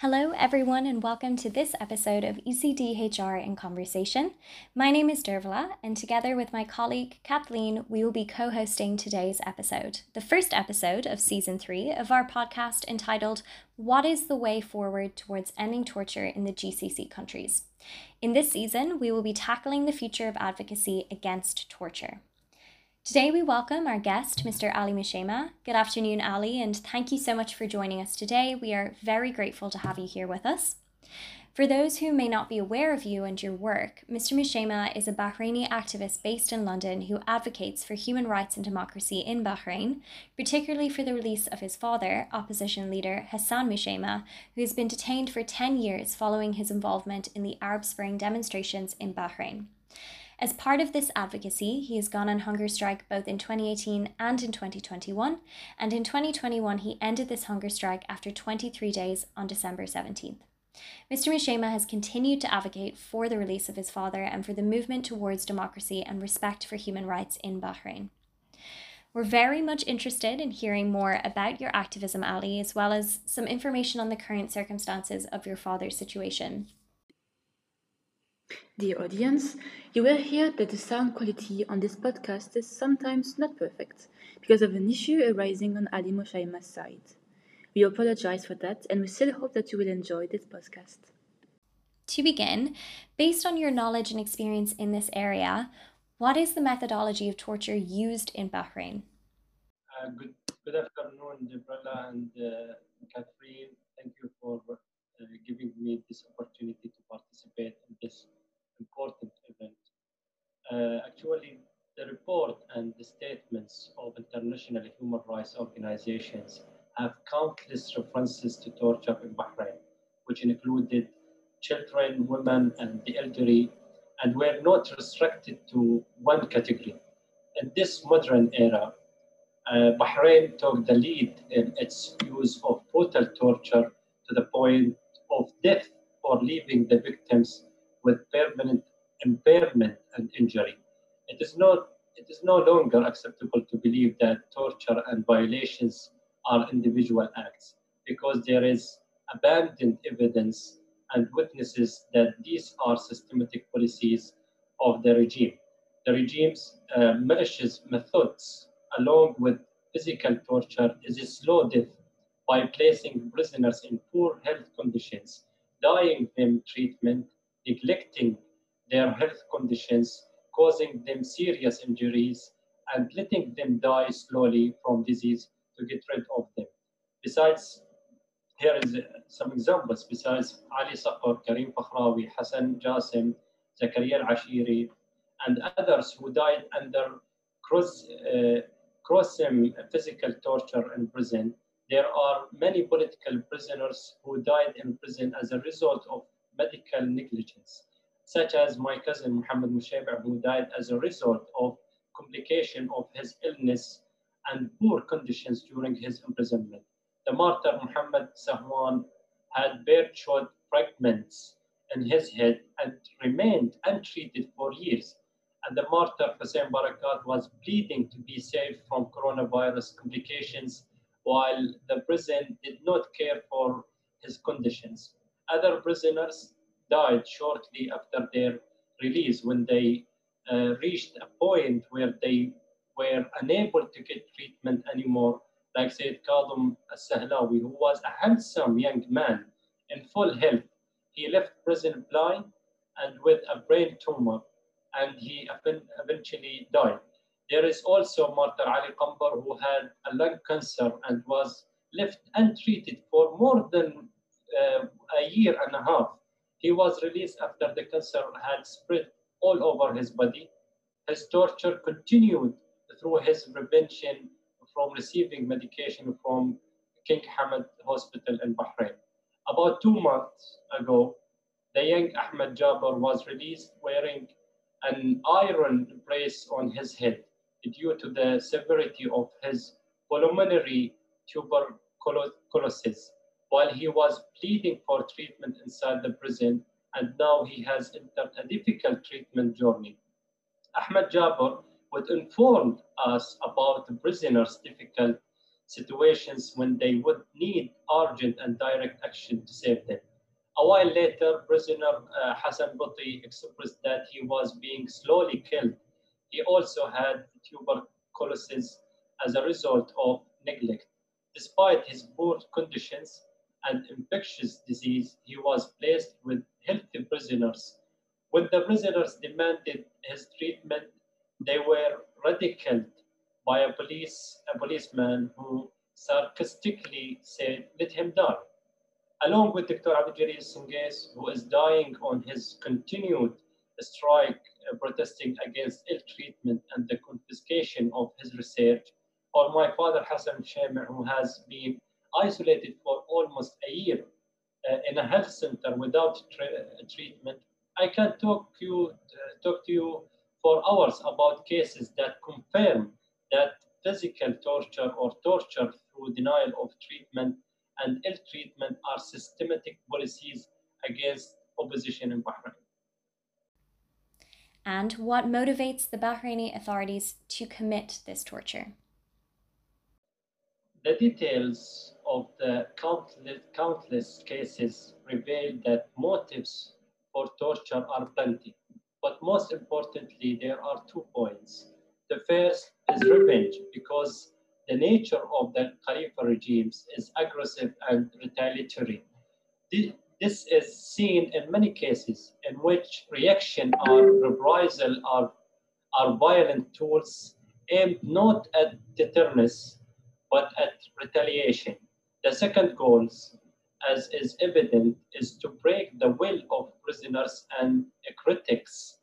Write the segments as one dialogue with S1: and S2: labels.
S1: Hello, everyone, and welcome to this episode of ECDHR in Conversation. My name is Dervla, and together with my colleague Kathleen, we will be co hosting today's episode, the first episode of season three of our podcast entitled What is the Way Forward Towards Ending Torture in the GCC Countries? In this season, we will be tackling the future of advocacy against torture. Today, we welcome our guest, Mr. Ali Mushaima. Good afternoon, Ali, and thank you so much for joining us today. We are very grateful to have you here with us. For those who may not be aware of you and your work, Mr. Mushaima is a Bahraini activist based in London who advocates for human rights and democracy in Bahrain, particularly for the release of his father, opposition leader Hassan Mushaima, who has been detained for 10 years following his involvement in the Arab Spring demonstrations in Bahrain. As part of this advocacy, he has gone on hunger strike both in 2018 and in 2021, and in 2021 he ended this hunger strike after 23 days on December 17th. Mr. Mushaima has continued to advocate for the release of his father and for the movement towards democracy and respect for human rights in Bahrain. We're very much interested in hearing more about your activism, Ali, as well as some information on the current circumstances of your father's situation.
S2: Dear audience, you will hear that the sound quality on this podcast is sometimes not perfect because of an issue arising on Ali Mushaima's side. We apologize for that and we still hope that you will enjoy this podcast.
S1: To begin, based on your knowledge and experience in this area, what is the methodology of torture used in Bahrain?
S3: Uh, good, good afternoon, Debrella and uh, Catherine. Thank you for uh, giving me this opportunity to participate in this important event. Uh, actually, the report and the statements of international human rights organizations have countless references to torture in Bahrain, which included children, women, and the elderly, and were not restricted to one category. In this modern era, uh, Bahrain took the lead in its use of brutal torture to the point of death or leaving the victims with permanent impairment and injury. It is not it is no longer acceptable to believe that torture and violations are individual acts because there is abundant evidence and witnesses that these are systematic policies of the regime. The regime's uh, malicious methods, along with physical torture, is a slow death by placing prisoners in poor health conditions, denying them treatment, neglecting their health conditions, causing them serious injuries, and letting them die slowly from disease to get rid of them. Besides, here is some examples. Besides Ali Saqar, Karim Fakhrawi, Hassan Jasim, Zakaria al-Ashiri, and others who died under cross, uh, gruesome physical torture in prison, there are many political prisoners who died in prison as a result of medical negligence, such as my cousin Muhammad Mushabi, who died as a result of complication of his illness and poor conditions during his imprisonment. The martyr Muhammad Sahwan had bird-shot fragments in his head and remained untreated for years. And the martyr Hussein Barakat was pleading to be saved from coronavirus complications while the prison did not care for his conditions. Other prisoners died shortly after their release when they uh, reached a point where they were unable to get treatment anymore, like Sayyid Kadhim al-Sahlawi, who was a handsome young man in full health. He left prison blind and with a brain tumor, and he eventually died. There is also Martyr Ali Qambar, who had a lung cancer and was left untreated for more than Um, a year and a half. He was released after the cancer had spread all over his body. His torture continued through his prevention from receiving medication from King Hamad Hospital in Bahrain. About two months ago, the young Ahmed Jabbar was released wearing an iron brace on his head due to the severity of his pulmonary tuberculosis while he was pleading for treatment inside the prison, and now he has entered a difficult treatment journey. Ahmed Jabir would inform us about the prisoner's difficult situations when they would need urgent and direct action to save them. A while later, prisoner uh, Hassan Buti expressed that he was being slowly killed. He also had tuberculosis as a result of neglect. Despite his poor conditions and infectious disease, he was placed with healthy prisoners. When the prisoners demanded his treatment, they were ridiculed by a police a policeman who sarcastically said, "Let him die." Along with Dr. Abdul Singace, who is dying on his continued strike uh, protesting against ill treatment and the confiscation of his research, or my father Hassan Shamer, who has been isolated for almost a year uh, in a health center without tra- treatment. I can talk you uh, talk to you for hours about cases that confirm that physical torture or torture through denial of treatment and ill treatment are systematic policies against opposition in Bahrain.
S1: And what motivates the Bahraini authorities to commit this torture?
S3: The details of the countless, countless cases reveal that motives for torture are plenty. But most importantly, there are two points. The first is revenge, because the nature of the Khalifa regimes is aggressive and retaliatory. This is seen in many cases in which reaction or reprisal are, are violent tools aimed not at deterrence but at retaliation. The second goal, as is evident, is to break the will of prisoners and critics,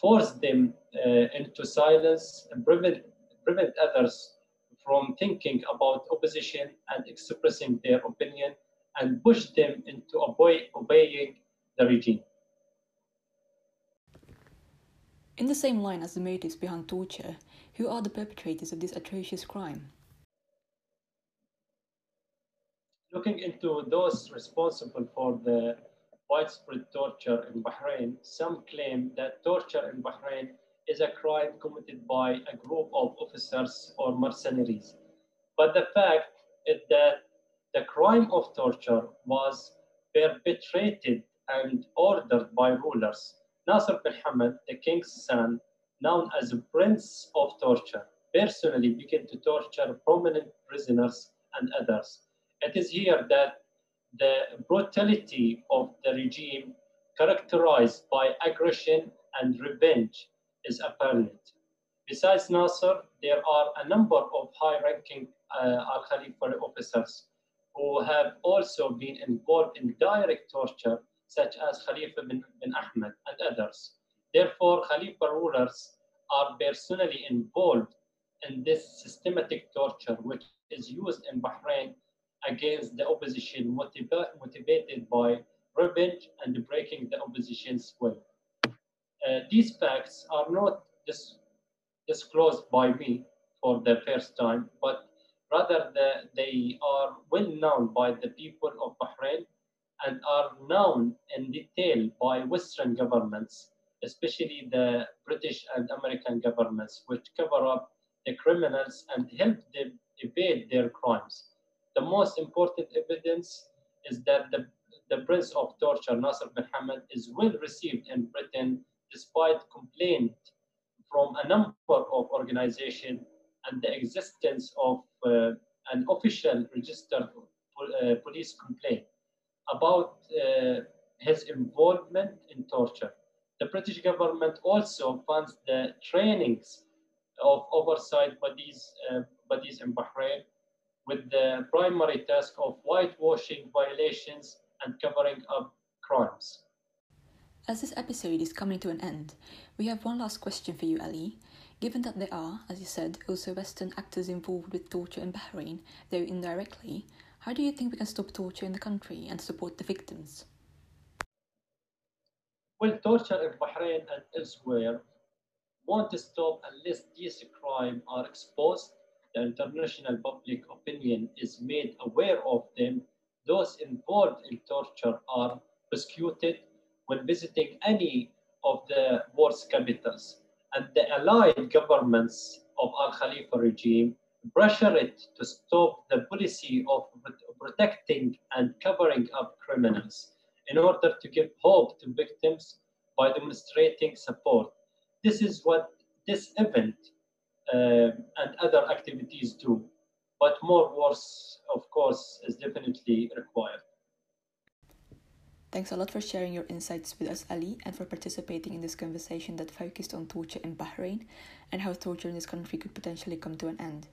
S3: force them uh, into silence, and prevent, prevent others from thinking about opposition and expressing their opinion, and push them into obey, obeying the regime.
S4: In the same line as the motives behind torture, who are the perpetrators of this atrocious crime?
S3: Looking into those responsible for the widespread torture in Bahrain, some claim that torture in Bahrain is a crime committed by a group of officers or mercenaries. But the fact is that the crime of torture was perpetrated and ordered by rulers. Nasser bin Hamad, the king's son, known as the Prince of Torture, personally began to torture prominent prisoners and others it is here that the brutality of the regime, characterized by aggression and revenge, is apparent. Besides Nasser, there are a number of high ranking uh, Al Khalifa officers who have also been involved in direct torture, such as Khalifa bin, bin Ahmed and others. Therefore, Khalifa rulers are personally involved in this systematic torture, which is used in Bahrain against the opposition motiva motivated by revenge and breaking the opposition's will. Uh, these facts are not dis disclosed by me for the first time, but rather the, they are well known by the people of Bahrain and are known in detail by Western governments, especially the British and American governments, which cover up the criminals and help them evade their crimes. The most important evidence is that the, the Prince of Torture, Nasser bin Hamad, is well received in Britain despite complaint from a number of organizations and the existence of uh, an official registered uh, police complaint about uh, his involvement in torture. The British government also funds the trainings of oversight bodies, uh, bodies in Bahrain with the primary task of whitewashing violations and covering up crimes.
S4: As this episode is coming to an end, we have one last question for you, Ali. Given that there are, as you said, also Western actors involved with torture in Bahrain, though indirectly, how do you think we can stop torture in the country and support the victims?
S3: Well, torture in Bahrain and elsewhere won't stop unless these crimes are exposed the international public opinion is made aware of them, those involved in torture are prosecuted when visiting any of the world's capitals. And the allied governments of Al Khalifa regime pressure it to stop the policy of protecting and covering up criminals in order to give hope to victims by demonstrating support. This is what this event Um, and other activities do, but more work, of course, is definitely required.
S4: Thanks a lot for sharing your insights with us, Ali, and for participating in this conversation that focused on torture in Bahrain and how torture in this country could potentially come to an end.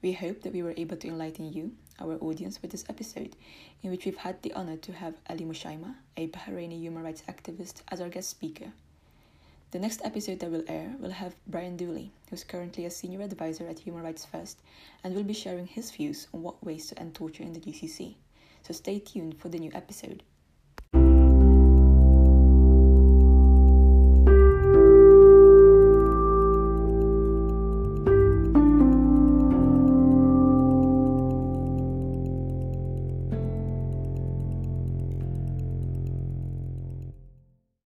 S4: We hope that we were able to enlighten you, our audience, with this episode, in which we've had the honor to have Ali Mushaima, a Bahraini human rights activist, as our guest speaker. The next episode that will air will have Brian Dooley, who's currently a senior advisor at Human Rights First, and will be sharing his views on what ways to end torture in the GCC. So stay tuned for the new episode.